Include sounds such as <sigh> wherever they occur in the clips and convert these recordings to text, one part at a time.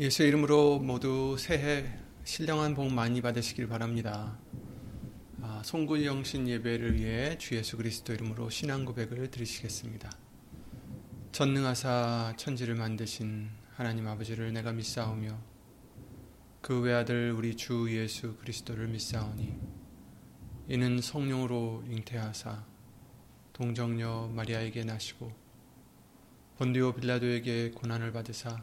예수 이름으로 모두 새해 신령한 복 많이 받으시길 바랍니다. 아, 송구 영신 예배를 위해 주 예수 그리스도 이름으로 신앙 고백을 드리시겠습니다. 전능하사 천지를 만드신 하나님 아버지를 내가 믿사오며 그 외아들 우리 주 예수 그리스도를 믿사오니 이는 성령으로 잉태하사 동정녀 마리아에게 나시고 본디오 빌라도에게 고난을 받으사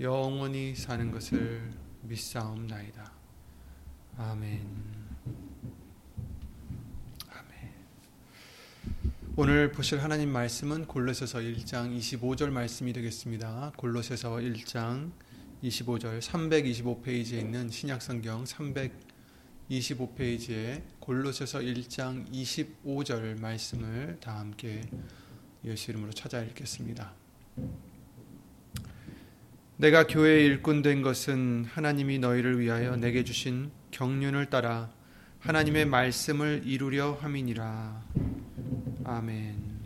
영원히 사는 것을 믿사옵나이다. 아멘. 아멘. 오늘 보실 하나님 말씀은 골로새서 1장 25절 말씀이 되겠습니다. 골로새서 1장 25절 325페이지에 있는 신약 성경 325페이지에 골로새서 1장 25절 말씀을 다 함께 예수 이름으로 찾아 읽겠습니다. 내가 교회의 일꾼 된 것은 하나님이 너희를 위하여 내게 주신 경륜을 따라 하나님의 말씀을 이루려 함이니라. 아멘.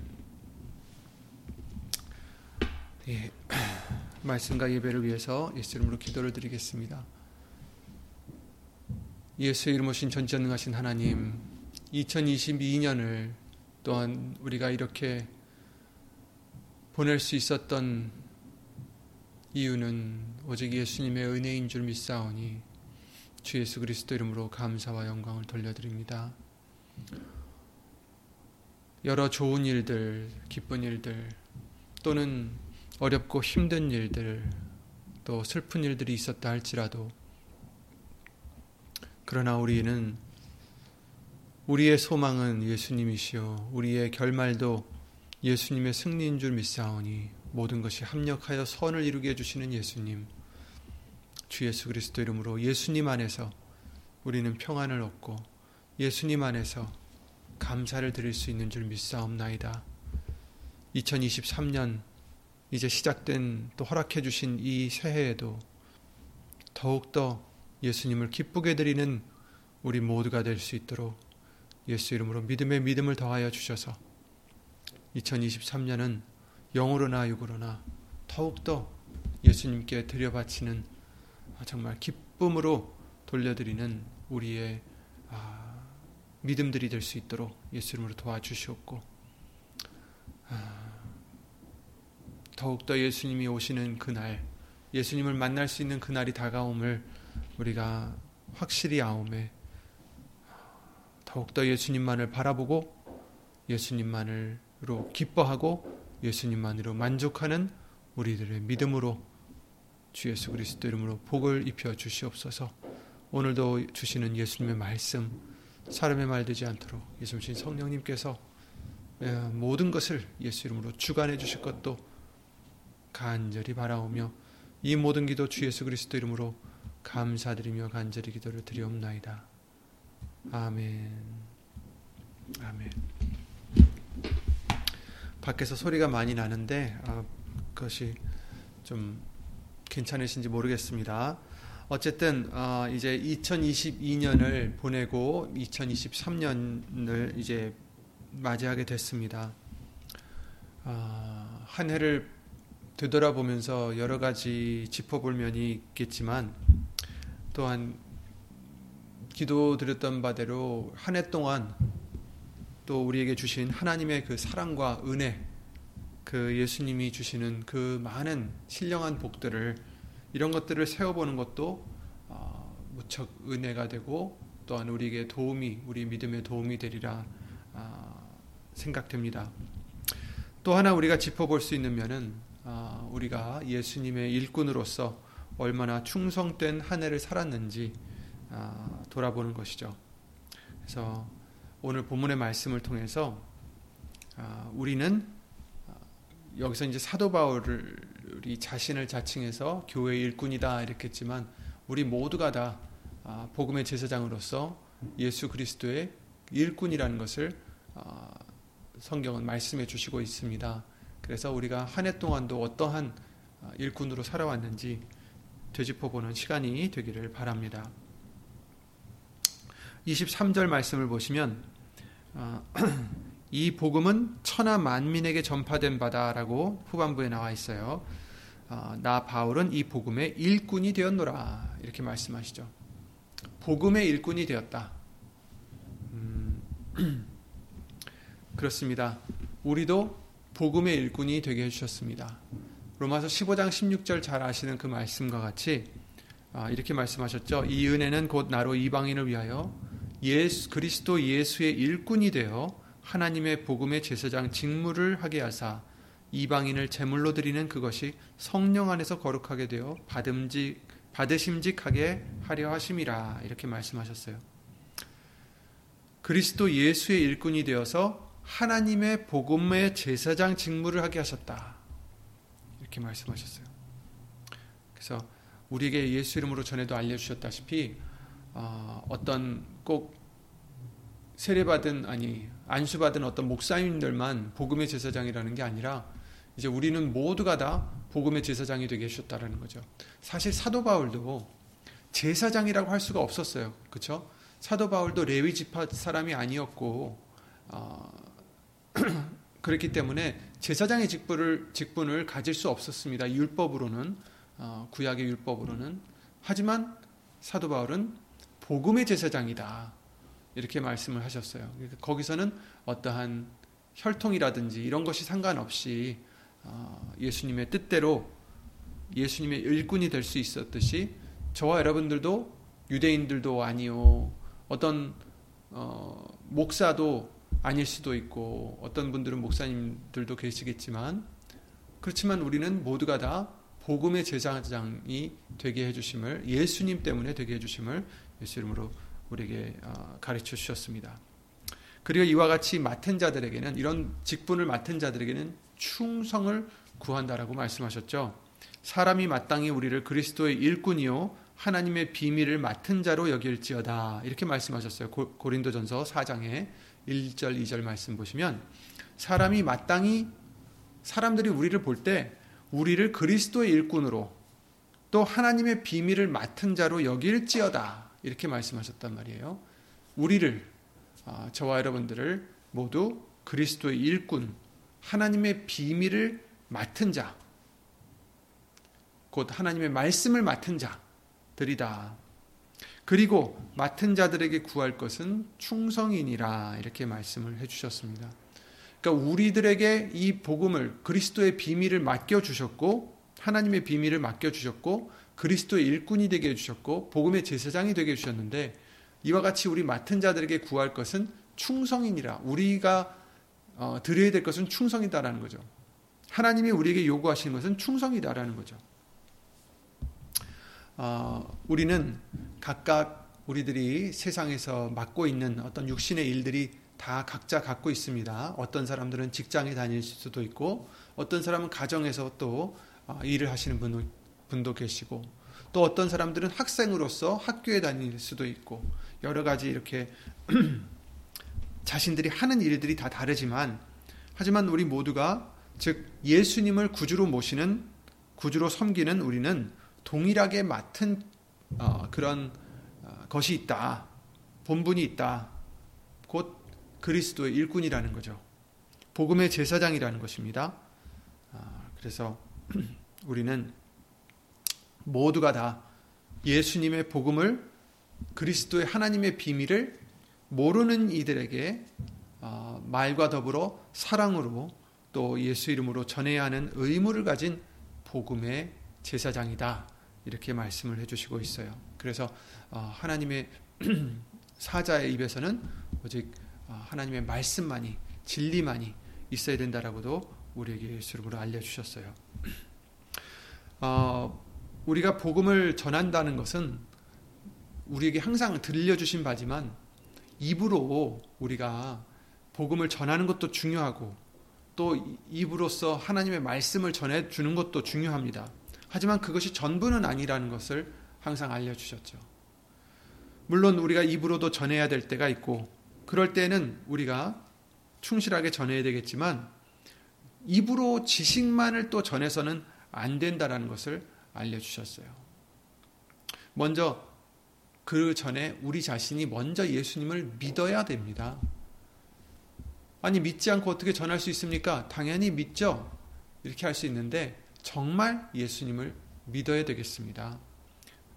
예, <clears throat> 말씀과 예배를 위해서 예수 이름으로 기도를 드리겠습니다. 예수 이름 오신 전전능하신 하나님, 2022년을 또한 우리가 이렇게 보낼 수 있었던 이유는 오직 예수님의 은혜인 줄 믿사오니 주 예수 그리스도 이름으로 감사와 영광을 돌려드립니다. 여러 좋은 일들, 기쁜 일들, 또는 어렵고 힘든 일들, 또 슬픈 일들이 있었다 할지라도, 그러나 우리는 우리의 소망은 예수님이시요, 우리의 결말도 예수님의 승리인 줄 믿사오니 모든 것이 합력하여 선을 이루게 해주시는 예수님, 주 예수 그리스도 이름으로 예수님 안에서 우리는 평안을 얻고 예수님 안에서 감사를 드릴 수 있는 줄 믿사옵나이다. 2023년 이제 시작된 또 허락해 주신 이 새해에도 더욱더 예수님을 기쁘게 드리는 우리 모두가 될 수 있도록 예수 이름으로 믿음의 믿음을 더하여 주셔서 2023년은 영으로나 육으로나 더욱더 예수님께 드려바치는 정말 기쁨으로 돌려드리는 우리의 아, 믿음들이 될 수 있도록 예수 이름으로 도와주시옵고 아, 더욱더 예수님이 오시는 그날 예수님을 만날 수 있는 그날이 다가옴을 우리가 확실히 아오매 더욱더 예수님만을 바라보고 예수님만으로 기뻐하고 예수님만으로 만족하는 우리들의 믿음으로 주 예수 그리스도 이름으로 복을 입혀 주시옵소서. 오늘도 주시는 예수님의 말씀 사람의 말 되지 않도록 예수님 성령님께서 예, 모든 것을 예수 이름으로 주관해 주실 것도 간절히 바라오며 이 모든 기도 주 예수 그리스도 이름으로 감사드리며 간절히 기도를 드리옵나이다. 아멘. 아멘. 밖에서 소리가 많이 나는데 아, 그것이 좀 괜찮으신지 모르겠습니다. 어쨌든 어, 이제 2022년을 보내고 2023년을 이제 맞이하게 됐습니다. 어, 한 해를 되돌아보면서 여러 가지 짚어볼 면이 있겠지만 또한 기도드렸던 바대로 한 해 동안 또 우리에게 주신 하나님의 그 사랑과 은혜, 그 예수님이 주시는 그 많은 신령한 복들을 이런 것들을 세워보는 것도 어, 무척 은혜가 되고 또한 우리에게 도움이 우리 믿음에 도움이 되리라 어, 생각됩니다. 또 하나 우리가 짚어볼 수 있는 면은 어, 우리가 예수님의 일꾼으로서 얼마나 충성된 한 해를 살았는지 어, 돌아보는 것이죠. 그래서 오늘 본문의 말씀을 통해서 아, 우리는 아, 여기서 이제 사도 우리 자신을 자칭해서 교회 일꾼이다 이렇게 했지만 우리 모두가 다 아, 복음의 제사장으로서 예수 그리스도의 일꾼이라는 것을 아, 성경은 말씀해 주시고 있습니다. 그래서 우리가 한 해 동안도 어떠한 아, 일꾼으로 살아왔는지 되짚어보는 시간이 되기를 바랍니다. 23절 말씀을 보시면 <clears throat> 이 복음은 천하 만민에게 전파된 바다라고 후반부에 나와 있어요. 나 바울은 이 복음의 일꾼이 되었노라 이렇게 말씀하시죠. 복음의 일꾼이 되었다. 음, <clears throat> 그렇습니다. 우리도 복음의 일꾼이 되게 해주셨습니다. 로마서 15장 16절 잘 아시는 그 말씀과 같이 아, 이렇게 말씀하셨죠. 이 은혜는 곧 나로 이방인을 위하여 예수, 그리스도 예수의 일꾼이 되어 하나님의 복음의 제사장 직무를 하게 하사 이방인을 제물로 드리는 그것이 성령 안에서 거룩하게 되어 받음직 받으심직하게 하려 하심이라 이렇게 말씀하셨어요. 그리스도 예수의 일꾼이 되어서 하나님의 복음의 제사장 직무를 하게 하셨다. 이렇게 말씀하셨어요. 그래서 우리에게 예수 이름으로 전에도 알려주셨다시피 어, 어떤 꼭 세례받은 아니 안수받은 어떤 목사님들만 복음의 제사장이라는 게 아니라 이제 우리는 모두가 다 복음의 제사장이 되게 해주셨다라는 거죠. 사실 사도 바울도 제사장이라고 할 수가 없었어요. 그렇죠? 사도 바울도 레위 지파 사람이 아니었고 어, <clears throat> 그렇기 때문에 제사장의 직분을 직분을 가질 수 없었습니다. 율법으로는 어, 구약의 율법으로는 하지만 사도 바울은 복음의 제사장이다 이렇게 말씀을 하셨어요. 거기서는 어떠한 혈통이라든지 이런 것이 상관없이 어, 예수님의 뜻대로 예수님의 일꾼이 될 수 있었듯이 저와 여러분들도 유대인들도 아니요 어떤 어, 목사도 아닐 수도 있고 어떤 분들은 목사님들도 계시겠지만 그렇지만 우리는 모두가 다 복음의 제사장이 되게 해주심을 예수님 때문에 되게 해주심을 예수 이름으로 우리에게 어, 가르쳐 주셨습니다. 그리고 이와 같이 맡은 자들에게는 이런 직분을 맡은 자들에게는 충성을 구한다라고 말씀하셨죠. 사람이 마땅히 우리를 그리스도의 일꾼이요 하나님의 비밀을 맡은 자로 여길지어다 이렇게 말씀하셨어요. 고, 린도전서 4장에 1절 2절 말씀 보시면 사람이 마땅히 사람들이 우리를 볼 때 우리를 그리스도의 일꾼으로 또 하나님의 비밀을 맡은 자로 여길지어다 이렇게 말씀하셨단 말이에요. 우리를 아, 저와 여러분들을 모두 그리스도의 일꾼 하나님의 비밀을 맡은 자, 곧 하나님의 말씀을 맡은 자들이다. 그리고 맡은 자들에게 구할 것은 충성이니라 이렇게 말씀을 해주셨습니다. 그러니까 우리들에게 이 복음을 그리스도의 비밀을 맡겨 주셨고 하나님의 비밀을 맡겨 주셨고 그리스도의 일꾼이 되게 해주셨고 복음의 제사장이 되게 해주셨는데 이와 같이 우리 맡은 자들에게 구할 것은 충성이니라 우리가 어, 드려야 될 것은 충성이다라는 거죠. 하나님이 우리에게 요구하시는 것은 충성이다라는 거죠. 어, 우리는 각각 우리들이 세상에서 맡고 있는 어떤 육신의 일들이 다 각자 갖고 있습니다. 어떤 사람들은 직장에 다닐 수도 있고, 어떤 사람은 가정에서 또 어, 일을 하시는 분, 분도 계시고, 또 어떤 사람들은 학생으로서 학교에 다닐 수도 있고, 여러 가지 이렇게 <clears throat> 자신들이 하는 일들이 다 다르지만 하지만 우리 모두가 즉 예수님을 구주로 모시는 구주로 섬기는 우리는 동일하게 맡은 어, 그런 어, 것이 있다. 본분이 있다. 곧 그리스도의 일꾼이라는 거죠. 복음의 제사장이라는 것입니다. 어, 그래서 <clears throat> 우리는 모두가 다 예수님의 복음을 그리스도의 하나님의 비밀을 모르는 이들에게 어, 말과 더불어 사랑으로 또 예수 이름으로 전해야 하는 의무를 가진 복음의 제사장이다. 이렇게 말씀을 해주시고 있어요. 그래서 어, 하나님의 <clears throat> 사자의 입에서는 오직 어, 하나님의 말씀만이 진리만이 있어야 된다라고도 우리에게 예수 이름으로 알려주셨어요. <clears throat> 우리가 복음을 전한다는 것은 우리에게 항상 들려주신 바지만 입으로 우리가 복음을 전하는 것도 중요하고 또 입으로써 하나님의 말씀을 전해 주는 것도 중요합니다. 하지만 그것이 전부는 아니라는 것을 항상 알려 주셨죠. 물론 우리가 입으로도 전해야 될 때가 있고 그럴 때는 우리가 충실하게 전해야 되겠지만 입으로 지식만을 또 전해서는 안 된다라는 것을 알려 주셨어요. 먼저 그 전에 우리 자신이 먼저 예수님을 믿어야 됩니다. 아니 믿지 않고 어떻게 전할 수 있습니까? 당연히 믿죠. 이렇게 할 수 있는데 정말 예수님을 믿어야 되겠습니다.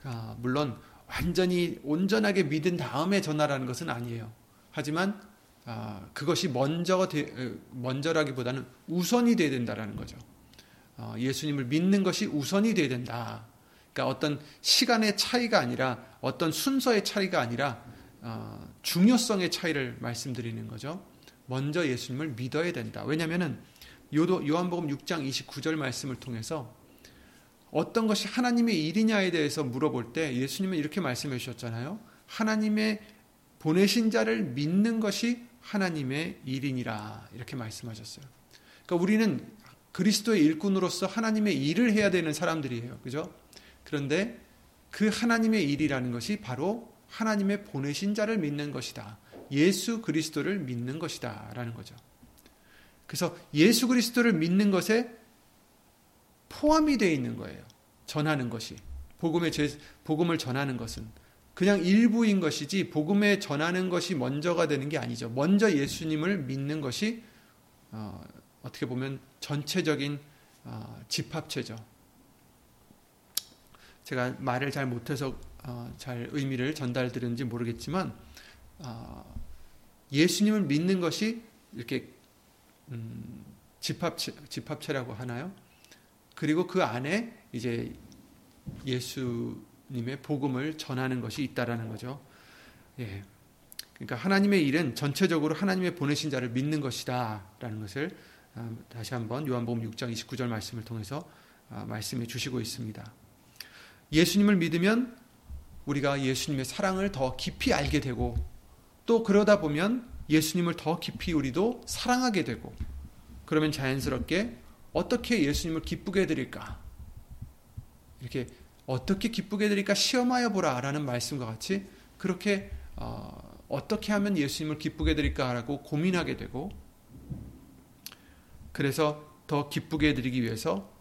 아, 물론 완전히 온전하게 믿은 다음에 전하라는 것은 아니에요. 하지만 아, 그것이 먼저 먼저라기보다는 우선이 돼야 된다라는 거죠. 어, 예수님을 믿는 것이 우선이 돼야 된다. 그러니까 어떤 시간의 차이가 아니라 어떤 순서의 차이가 아니라 어, 중요성의 차이를 말씀드리는 거죠. 먼저 예수님을 믿어야 된다. 왜냐하면은 요한복음 6장 29절 말씀을 통해서 어떤 것이 하나님의 일이냐에 대해서 물어볼 때 예수님은 이렇게 말씀해 주셨잖아요. 하나님의 보내신 자를 믿는 것이 하나님의 일이니라 이렇게 말씀하셨어요. 그러니까 우리는 그리스도의 일꾼으로서 하나님의 일을 해야 되는 사람들이에요. 그죠? 그런데 그 하나님의 일이라는 것이 바로 하나님의 보내신 자를 믿는 것이다. 예수 그리스도를 믿는 것이다. 라는 거죠. 그래서 예수 그리스도를 믿는 것에 포함이 되어 있는 거예요. 전하는 것이. 복음의 제, 복음을 전하는 것은. 그냥 일부인 것이지, 복음에 전하는 것이 먼저가 되는 게 아니죠. 먼저 예수님을 믿는 것이, 어, 떻게 보면 전체적인 어, 집합체죠. 제가 말을 잘 못해서 어, 잘 의미를 전달 드렸는지 모르겠지만 어, 예수님을 믿는 것이 이렇게 음, 집합체, 집합체라고 하나요? 그리고 그 안에 이제 예수님의 복음을 전하는 것이 있다라는 거죠. 예. 그러니까 하나님의 일은 전체적으로 하나님의 보내신 자를 믿는 것이다라는 것을 아, 다시 한번 요한복음 6장 29절 말씀을 통해서 아, 말씀해 주시고 있습니다. 예수님을 믿으면 우리가 예수님의 사랑을 더 깊이 알게 되고 또 그러다 보면 예수님을 더 깊이 우리도 사랑하게 되고 그러면 자연스럽게 어떻게 예수님을 기쁘게 해드릴까? 이렇게 어떻게 기쁘게 해드릴까 시험하여 보라라는 말씀과 같이 그렇게 어, 어떻게 하면 예수님을 기쁘게 해드릴까라고 고민하게 되고 그래서 더 기쁘게 해드리기 위해서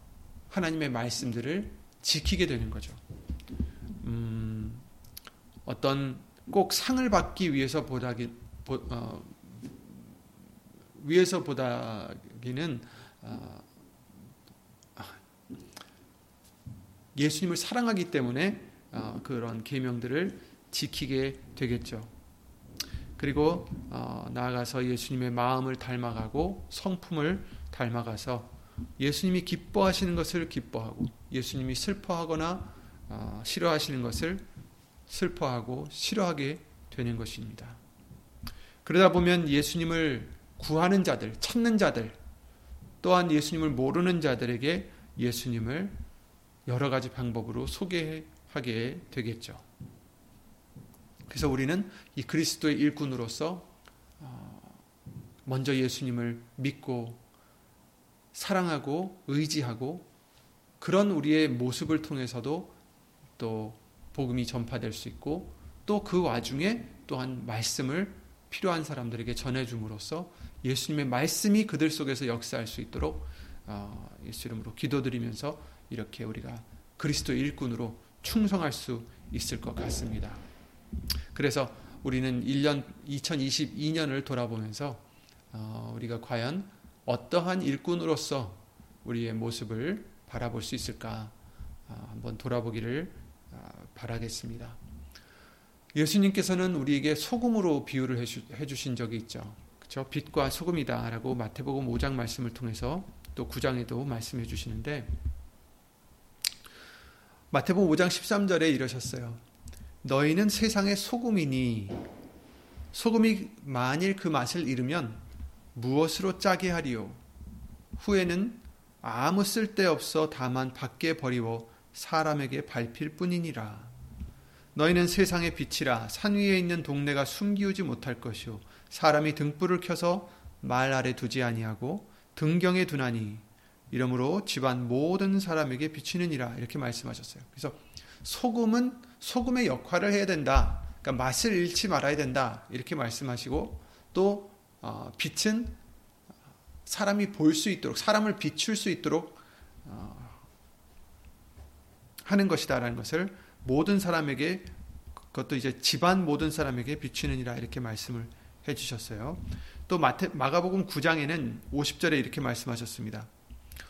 하나님의 말씀들을 지키게 되는 거죠. 음, 어떤 꼭 상을 받기 위해서 보다기 보, 어, 위해서 보다기는 어, 예수님을 사랑하기 때문에 어, 그런 계명들을 지키게 되겠죠. 그리고 어, 나아가서 예수님의 마음을 닮아가고 성품을 닮아가서 예수님이 기뻐하시는 것을 기뻐하고 예수님이 슬퍼하거나 어, 싫어하시는 것을 슬퍼하고 싫어하게 되는 것입니다. 그러다 보면 예수님을 구하는 자들, 찾는 자들, 또한 예수님을 모르는 자들에게 예수님을 여러 가지 방법으로 소개하게 되겠죠. 그래서 우리는 이 그리스도의 일꾼으로서 어, 먼저 예수님을 믿고 사랑하고 의지하고 그런 우리의 모습을 통해서도 또 복음이 전파될 수 있고 또 그 와중에 또한 말씀을 필요한 사람들에게 전해줌으로써 예수님의 말씀이 그들 속에서 역사할 수 있도록 어, 예수 이름으로 기도드리면서 이렇게 우리가 그리스도 일꾼으로 충성할 수 있을 것 같습니다. 그래서 우리는 1년 2022년을 돌아보면서 어, 우리가 과연 어떠한 일꾼으로서 우리의 모습을 바라볼 수 있을까 어, 한번 돌아보기를 어, 바라겠습니다. 예수님께서는 우리에게 소금으로 비유를 해주신 적이 있죠. 그렇죠? 빛과 소금이다라고 마태복음 5장 말씀을 통해서 또 9장에도 말씀해 주시는데 마태복음 5장 13절에 이러셨어요. 너희는 세상의 소금이니 소금이 만일 그 맛을 잃으면 무엇으로 짜게 하리요? 후에는 아무 쓸데없어 다만 밖에 버리워 사람에게 밟힐 뿐이니라. 너희는 세상의 빛이라 산 위에 있는 동네가 숨기우지 못할 것이요 사람이 등불을 켜서 말 아래 두지 아니하고 등경에 두나니 이러므로 집안 모든 사람에게 비치느니라 이렇게 말씀하셨어요. 그래서 소금은 소금의 역할을 해야 된다. 그러니까 맛을 잃지 말아야 된다. 이렇게 말씀하시고 또 어, 빛은 사람이 볼 수 있도록 사람을 비출 수 있도록 어, 하는 것이다라는 것을 모든 사람에게 그것도 이제 집안 모든 사람에게 비추느니라 이렇게 말씀을 해 주셨어요. 또 마태, 마가복음 9장에는 50절에 이렇게 말씀하셨습니다.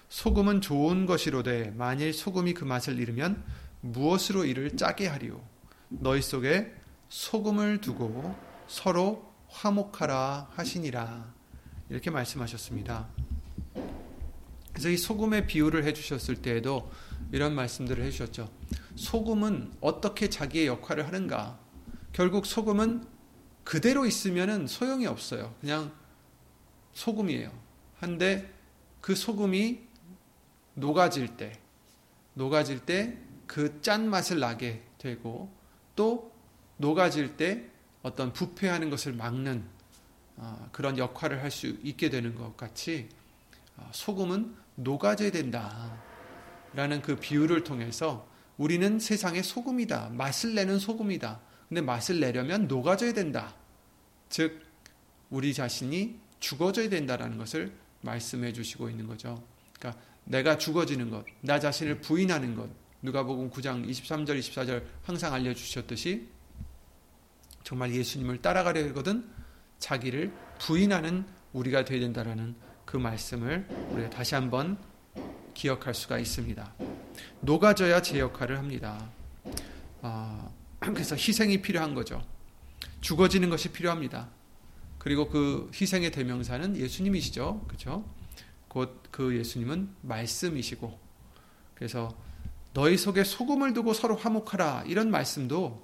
소금은 좋은 것이로되 만일 소금이 그 맛을 잃으면 무엇으로 이를 짜게 하리요 너희 속에 소금을 두고 서로 화목하라 하시니라 이렇게 말씀하셨습니다. 그래서 이 소금의 비유를 해주셨을 때에도 이런 말씀들을 해주셨죠. 소금은 어떻게 자기의 역할을 하는가? 결국 소금은 그대로 있으면 소용이 없어요. 그냥 소금이에요. 한데 그 소금이 녹아질 때, 녹아질 때 그 짠맛을 나게 되고 또 녹아질 때 어떤 부패하는 것을 막는 어, 그런 역할을 할 수 있게 되는 것 같이 어, 소금은 녹아져야 된다. 라는 그 비유를 통해서 우리는 세상의 소금이다. 맛을 내는 소금이다. 근데 맛을 내려면 녹아져야 된다. 즉, 우리 자신이 죽어져야 된다라는 것을 말씀해 주시고 있는 거죠. 그러니까 내가 죽어지는 것, 나 자신을 부인하는 것, 누가복음 9장 23절 24절 항상 알려 주셨듯이 정말 예수님을 따라가려거든 자기를 부인하는 우리가 되어야 된다라는 그 말씀을 우리가 다시 한번 기억할 수가 있습니다. 녹아져야 제 역할을 합니다. 아, <clears throat> 그래서 희생이 필요한 거죠. 죽어지는 것이 필요합니다. 그리고 그 희생의 대명사는 예수님이시죠. 그렇죠? 곧 그 예수님은 말씀이시고 그래서 너희 속에 소금을 두고 서로 화목하라 이런 말씀도 아,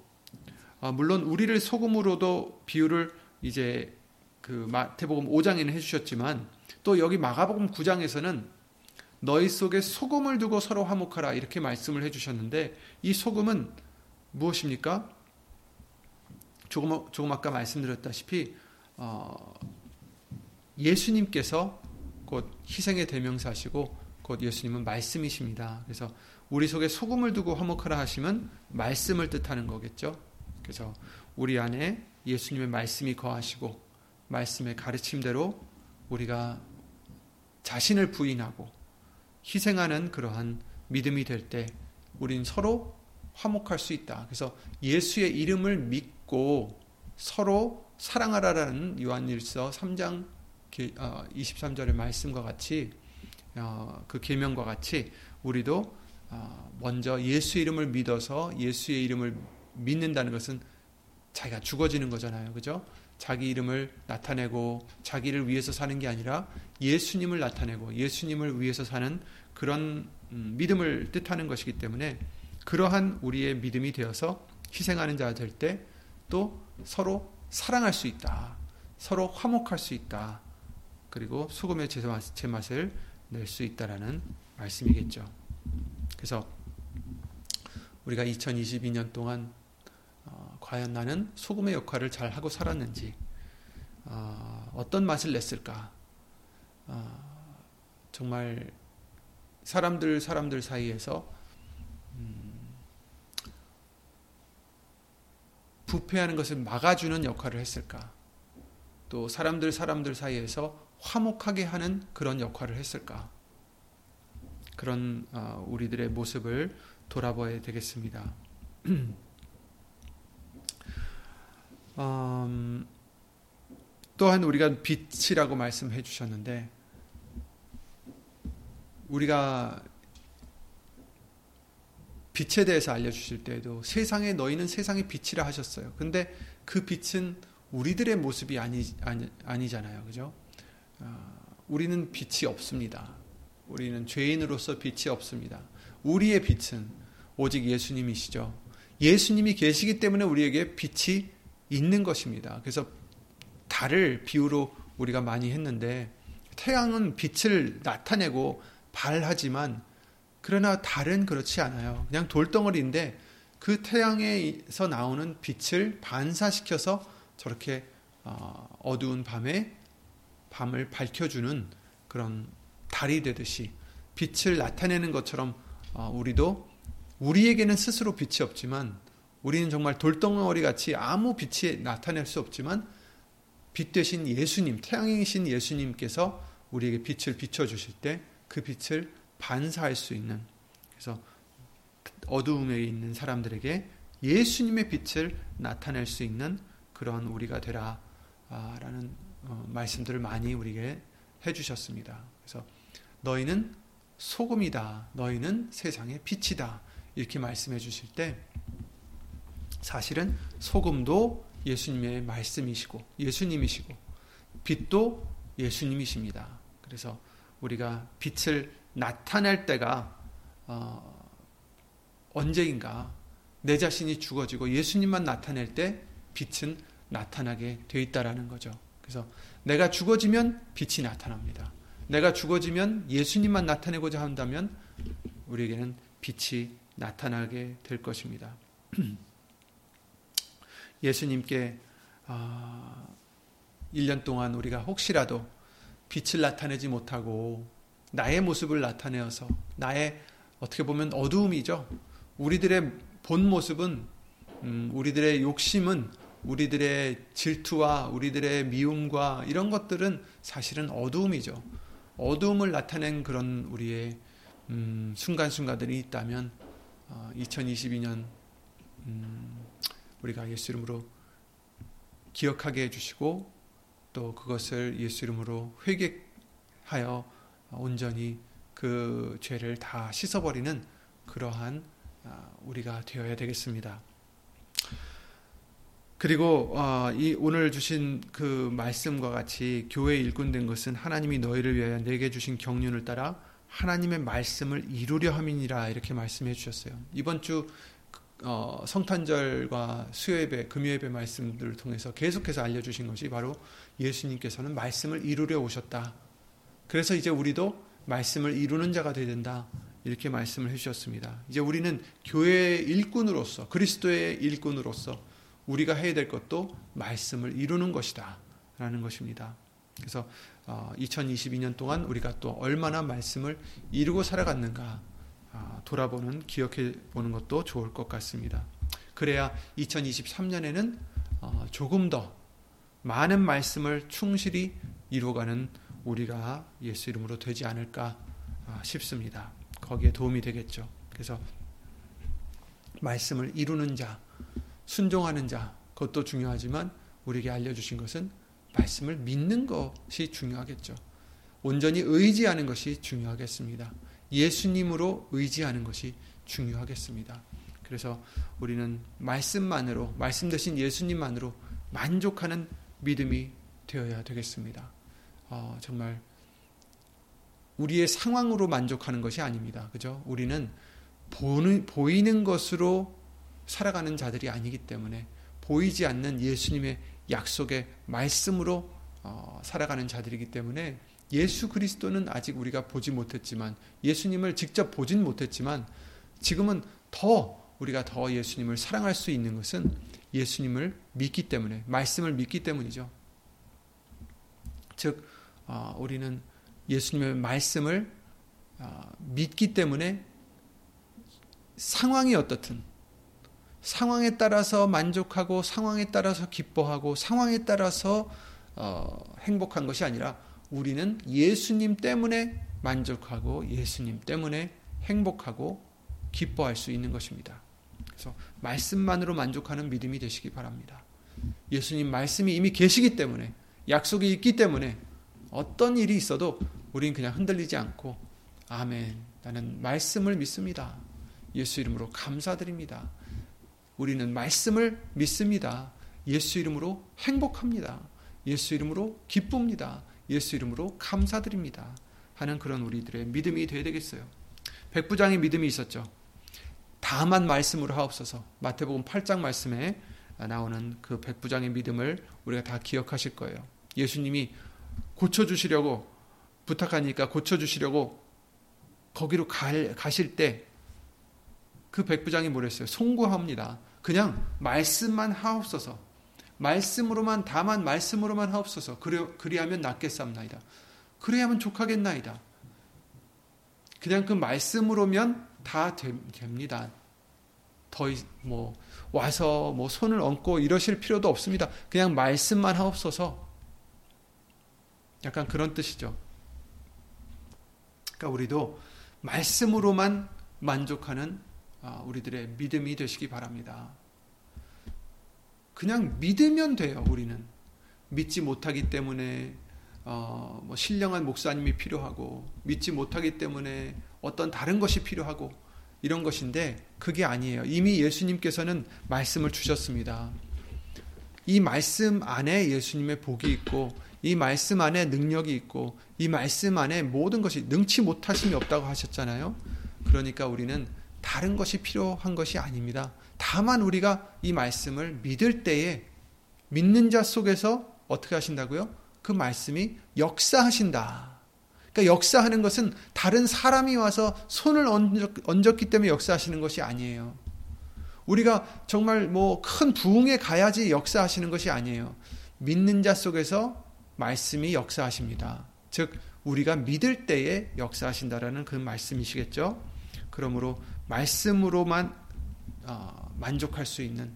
물론 우리를 소금으로도 비유를 이제 그 마태복음 5장에는 해주셨지만 또 여기 마가복음 9장에서는 너희 속에 소금을 두고 서로 화목하라 이렇게 말씀을 해주셨는데 이 소금은 무엇입니까? 조금 조금 아까 말씀드렸다시피 어, 예수님께서 곧 희생의 대명사시고 곧 예수님은 말씀이십니다. 그래서 우리 속에 소금을 두고 화목하라 하시면 말씀을 뜻하는 거겠죠. 그래서 우리 안에 예수님의 말씀이 거하시고 말씀의 가르침대로 우리가 자신을 부인하고 희생하는 그러한 믿음이 될 때 우린 서로 화목할 수 있다. 그래서 예수의 이름을 믿고 서로 사랑하라라는 요한일서 3장 23절의 어, 말씀과 같이 어, 그 계명과 같이 우리도 어, 먼저 예수 이름을 믿어서 예수의 이름을 믿는다는 것은 자기가 죽어지는 거잖아요. 그죠? 자기 이름을 나타내고 자기를 위해서 사는 게 아니라 예수님을 나타내고 예수님을 위해서 사는 그런 음, 믿음을 뜻하는 것이기 때문에 그러한 우리의 믿음이 되어서 희생하는 자가 될 때 또 서로 사랑할 수 있다. 서로 화목할 수 있다. 그리고 소금의 제맛을 낼 수 있다라는 말씀이겠죠. 그래서 우리가 2022년 동안 어, 과연 나는 소금의 역할을 잘 하고 살았는지 어, 떤 맛을 냈을까? 어, 정말 사람들 사람들 사이에서 음, 부패하는 것을 막아주는 역할을 했을까? 또 사람들 사람들 사이에서 화목하게 하는 그런 역할을 했을까? 그런 어, 우리들의 모습을 돌아봐야 되겠습니다. <clears throat> 음, 또한 우리가 빛이라고 말씀해 주셨는데 우리가 빛에 대해서 알려주실 때에도 세상에 너희는 세상의 빛이라 하셨어요. 근데 그 빛은 우리들의 모습이 아니, 아니, 아니잖아요. 그죠? 어, 우리는 빛이 없습니다. 우리는 죄인으로서 빛이 없습니다. 우리의 빛은 오직 예수님이시죠. 예수님이 계시기 때문에 우리에게 빛이 있는 것입니다. 그래서 달을 비유로 우리가 많이 했는데 태양은 빛을 나타내고 발하지만 그러나 달은 그렇지 않아요. 그냥 돌덩어리인데 그 태양에서 나오는 빛을 반사시켜서 저렇게 어, 어두운 밤에 밤을 밝혀주는 그런 달이 되듯이 빛을 나타내는 것처럼 어, 우리도 우리에게는 스스로 빛이 없지만 우리는 정말 돌덩어리 같이 아무 빛이 나타낼 수 없지만 빛 대신 예수님, 태양이신 예수님께서 우리에게 빛을 비춰 주실 때 그 빛을 반사할 수 있는 그래서 어두움에 있는 사람들에게 예수님의 빛을 나타낼 수 있는 그런 우리가 되라 라는 어, 말씀들을 많이 우리에게 해 주셨습니다. 그래서 너희는 소금이다. 너희는 세상의 빛이다. 이렇게 말씀해 주실 때 사실은 소금도 예수님의 말씀이시고 예수님이시고 빛도 예수님이십니다. 그래서 우리가 빛을 나타낼 때가 어, 언제인가 내 자신이 죽어지고 예수님만 나타낼 때 빛은 나타나게 돼 있다라는 거죠. 그래서 내가 죽어지면 빛이 나타납니다. 내가 죽어지면 예수님만 나타내고자 한다면 우리에게는 빛이 나타나게 될 것입니다. <clears throat> 예수님께 1년 아, 동안 우리가 혹시라도 빛을 나타내지 못하고 나의 모습을 나타내어서 나의 어떻게 보면 어두움이죠. 우리들의 본 모습은 음, 우리들의 욕심은 우리들의 질투와 우리들의 미움과 이런 것들은 사실은 어두움이죠. 어두움을 나타낸 그런 우리의 음, 순간순간들이 있다면 어, 2022년 음, 우리가 예수 이름으로 기억하게 해주시고 또 그것을 예수 이름으로 회개하여 온전히 그 죄를 다 씻어버리는 그러한 아, 우리가 되어야 되겠습니다. 그리고 어, 이 오늘 주신 그 말씀과 같이 교회 일꾼된 것은 하나님이 너희를 위하여 내게 주신 경륜을 따라 하나님의 말씀을 이루려 함이니라 이렇게 말씀해 주셨어요. 이번 주 어, 성탄절과 수요예배, 금요예배 말씀들을 통해서 계속해서 알려주신 것이 바로 예수님께서는 말씀을 이루려 오셨다. 그래서 이제 우리도 말씀을 이루는 자가 되야 된다. 이렇게 말씀을 해주셨습니다. 이제 우리는 교회의 일꾼으로서, 그리스도의 일꾼으로서 우리가 해야 될 것도 말씀을 이루는 것이다. 라는 것입니다. 그래서 2022년 어, 동안 우리가 또 얼마나 말씀을 이루고 살아갔는가 아, 돌아보는, 기억해 보는 것도 좋을 것 같습니다. 그래야 2023년에는 어, 조금 더 많은 말씀을 충실히 이루어가는 우리가 예수 이름으로 되지 않을까 아, 싶습니다. 거기에 도움이 되겠죠. 그래서 말씀을 이루는 자, 순종하는 자 그것도 중요하지만 우리에게 알려주신 것은 말씀을 믿는 것이 중요하겠죠. 온전히 의지하는 것이 중요하겠습니다. 예수님으로 의지하는 것이 중요하겠습니다. 그래서 우리는 말씀만으로, 말씀 대신 예수님만으로 만족하는 믿음이 되어야 되겠습니다. 어, 정말 우리의 상황으로 만족하는 것이 아닙니다. 그죠? 우리는 보는, 보이는 것으로 살아가는 자들이 아니기 때문에 보이지 않는 예수님의 약속의 말씀으로 어, 살아가는 자들이기 때문에 예수 그리스도는 아직 우리가 보지 못했지만 예수님을 직접 보진 못했지만 지금은 더 우리가 더 예수님을 사랑할 수 있는 것은 예수님을 믿기 때문에 말씀을 믿기 때문이죠. 즉 어, 우리는 예수님의 말씀을 어, 믿기 때문에 상황이 어떻든 상황에 따라서 만족하고 상황에 따라서 기뻐하고 상황에 따라서 어, 행복한 것이 아니라 우리는 예수님 때문에 만족하고 예수님 때문에 행복하고 기뻐할 수 있는 것입니다. 그래서 말씀만으로 만족하는 믿음이 되시기 바랍니다. 예수님 말씀이 이미 계시기 때문에 약속이 있기 때문에 어떤 일이 있어도 우린 그냥 흔들리지 않고 아멘 나는 말씀을 믿습니다. 예수 이름으로 감사드립니다. 우리는 말씀을 믿습니다. 예수 이름으로 행복합니다. 예수 이름으로 기쁩니다. 예수 이름으로 감사드립니다. 하는 그런 우리들의 믿음이 되어야 되겠어요. 백부장의 믿음이 있었죠. 다만 말씀으로 하옵소서. 마태복음 8장 말씀에 나오는 그 백부장의 믿음을 우리가 다 기억하실 거예요. 예수님이 고쳐주시려고 부탁하니까 고쳐주시려고 거기로 갈, 가실 때 그 백부장이 뭐랬어요? 송구합니다. 그냥 말씀만 하옵소서. 말씀으로만 다만 말씀으로만 하옵소서. 그리, 그리 하면 낫겠사옵나이다. 그래야만 족하겠나이다. 그냥 그 말씀으로면 다 됩니다. 더 뭐 와서 뭐 손을 얹고 이러실 필요도 없습니다. 그냥 말씀만 하옵소서. 약간 그런 뜻이죠. 그러니까 우리도 말씀으로만 만족하는 아, 우리들의 믿음이 되시기 바랍니다. 그냥 믿으면 돼요, 우리는. 믿지 못하기 때문에 어, 뭐 신령한 목사님이 필요하고 믿지 못하기 때문에 어떤 다른 것이 필요하고 이런 것인데 그게 아니에요. 이미 예수님께서는 말씀을 주셨습니다. 이 말씀 안에 예수님의 복이 있고 이 말씀 안에 능력이 있고 이 말씀 안에 모든 것이 능치 못하심이 없다고 하셨잖아요. 그러니까 우리는 다른 것이 필요한 것이 아닙니다. 다만 우리가 이 말씀을 믿을 때에 믿는 자 속에서 어떻게 하신다고요? 그 말씀이 역사하신다. 그러니까 역사하는 것은 다른 사람이 와서 손을 얹었, 기 때문에 역사하시는 것이 아니에요. 우리가 정말 뭐 큰 부흥에 가야지 역사하시는 것이 아니에요. 믿는 자 속에서 말씀이 역사하십니다. 즉 우리가 믿을 때에 역사하신다라는 그 말씀이시겠죠. 그러므로 말씀으로만 어, 만족할 수 있는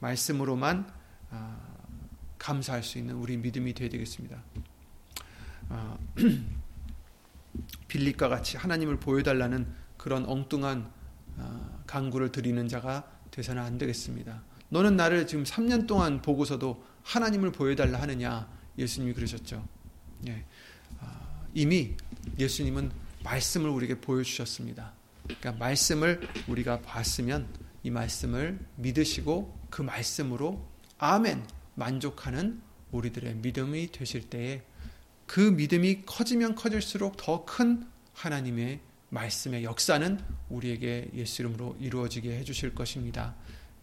말씀으로만 어, 감사할 수 있는 우리 믿음이 되어야 되겠습니다. 어, <clears throat> 빌립과 같이 하나님을 보여달라는 그런 엉뚱한 어, 강구를 드리는 자가 되서는 안 되겠습니다. 너는 나를 지금 3년 동안 보고서도 하나님을 보여달라 하느냐? 예수님이 그러셨죠. 예. 어, 이미 예수님은 말씀을 우리에게 보여주셨습니다. 그러니까 말씀을 우리가 봤으면 이 말씀을 믿으시고 그 말씀으로 아멘 만족하는 우리들의 믿음이 되실 때에 그 믿음이 커지면 커질수록 더 큰 하나님의 말씀의 역사는 우리에게 예수 이름으로 이루어지게 해주실 것입니다.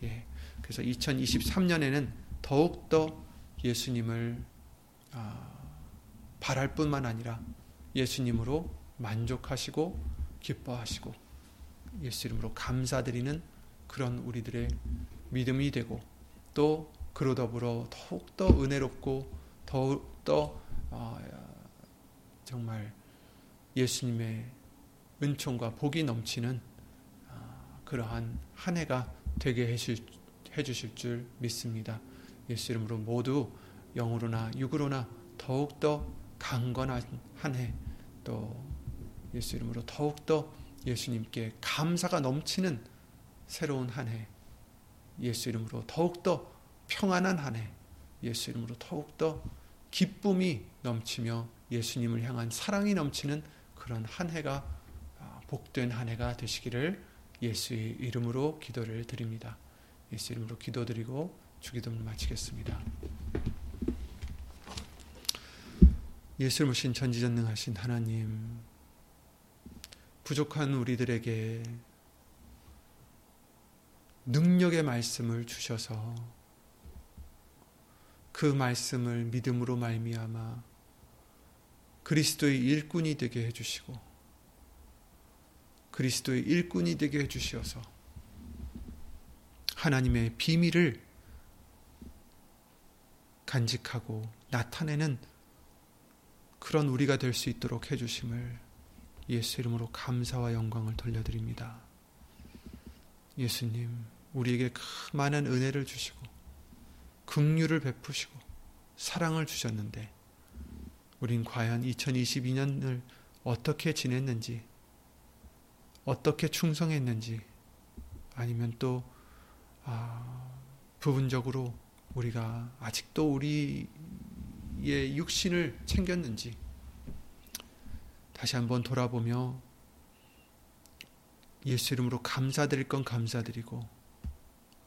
예. 그래서 2023년에는 더욱더 예수님을 아, 바랄 뿐만 아니라 예수님으로 만족하시고 기뻐하시고 예수 이름으로 감사드리는 그런 우리들의 믿음이 되고 또 그로 더불어 더욱더 은혜롭고 더욱더 어, 정말 예수님의 은총과 복이 넘치는 어, 그러한 한 해가 되게 해주실 줄 믿습니다. 예수 이름으로 모두 영으로나 육으로나 더욱더 강건한 한 해, 또 예수 이름으로 더욱더 예수님께 감사가 넘치는 새로운 한 해, 예수 이름으로 더욱더 평안한 한 해, 예수 이름으로 더욱더 기쁨이 넘치며 예수님을 향한 사랑이 넘치는 그런 한 해가 아, 복된 한 해가 되시기를 예수의 이름으로 기도를 드립니다. 예수 이름으로 기도드리고 주기도를 마치겠습니다. 예수를 모신 전지전능하신 하나님, 부족한 우리들에게 능력의 말씀을 주셔서 그 말씀을 믿음으로 말미암아 그리스도의 일꾼이 되게 해주시고 그리스도의 일꾼이 되게 해주시어서 하나님의 비밀을 간직하고 나타내는 그런 우리가 될 수 있도록 해주심을 예수 이름으로 감사와 영광을 돌려드립니다. 예수님, 우리에게 그 많은 은혜를 주시고 긍휼을 베푸시고 사랑을 주셨는데 우린 과연 2022년을 어떻게 지냈는지 어떻게 충성했는지 아니면 또 아, 부분적으로 우리가 아직도 우리의 육신을 챙겼는지 다시 한번 돌아보며 예수 이름으로 감사드릴 건 감사드리고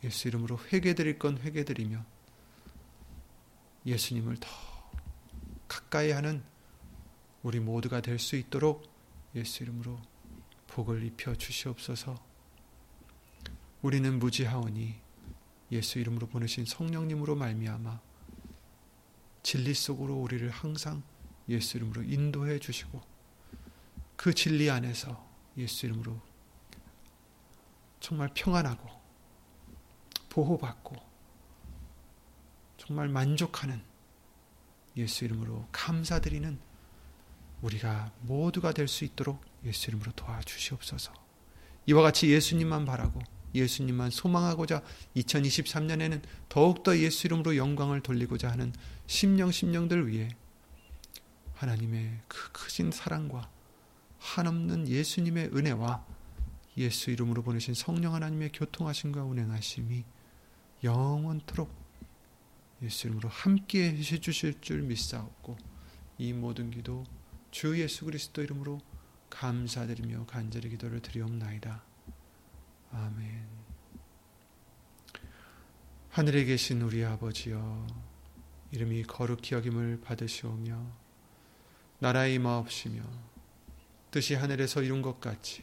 예수 이름으로 회개드릴 건 회개드리며 예수님을 더 가까이 하는 우리 모두가 될 수 있도록 예수 이름으로 복을 입혀 주시옵소서. 우리는 무지하오니 예수 이름으로 보내신 성령님으로 말미암아 진리 속으로 우리를 항상 예수 이름으로 인도해 주시고 그 진리 안에서 예수 이름으로 정말 평안하고 보호받고 정말 만족하는 예수 이름으로 감사드리는 우리가 모두가 될 수 있도록 예수 이름으로 도와주시옵소서. 이와 같이 예수님만 바라고 예수님만 소망하고자 2023년에는 더욱더 예수 이름으로 영광을 돌리고자 하는 심령 심령들 위해 하나님의 그 크신 사랑과 한없는 예수님의 은혜와 예수 이름으로 보내신 성령 하나님의 교통하심과 운행하심이 영원토록 예수 이름으로 함께 해 주실 줄 믿사옵고 이 모든 기도 주 예수 그리스도 이름으로 감사드리며 간절히 기도를 드리옵나이다. 아멘. 하늘에 계신 우리 아버지여 이름이 거룩히 여김을 받으시오며 나라의 마옵시며 뜻이 하늘에서 이룬 것 같이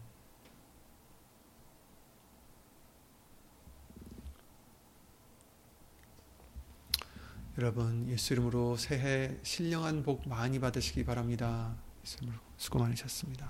여러분 예수 이름으로 새해 신령한 복 많이 받으시기 바랍니다. 예수 이름으로 수고 많으셨습니다.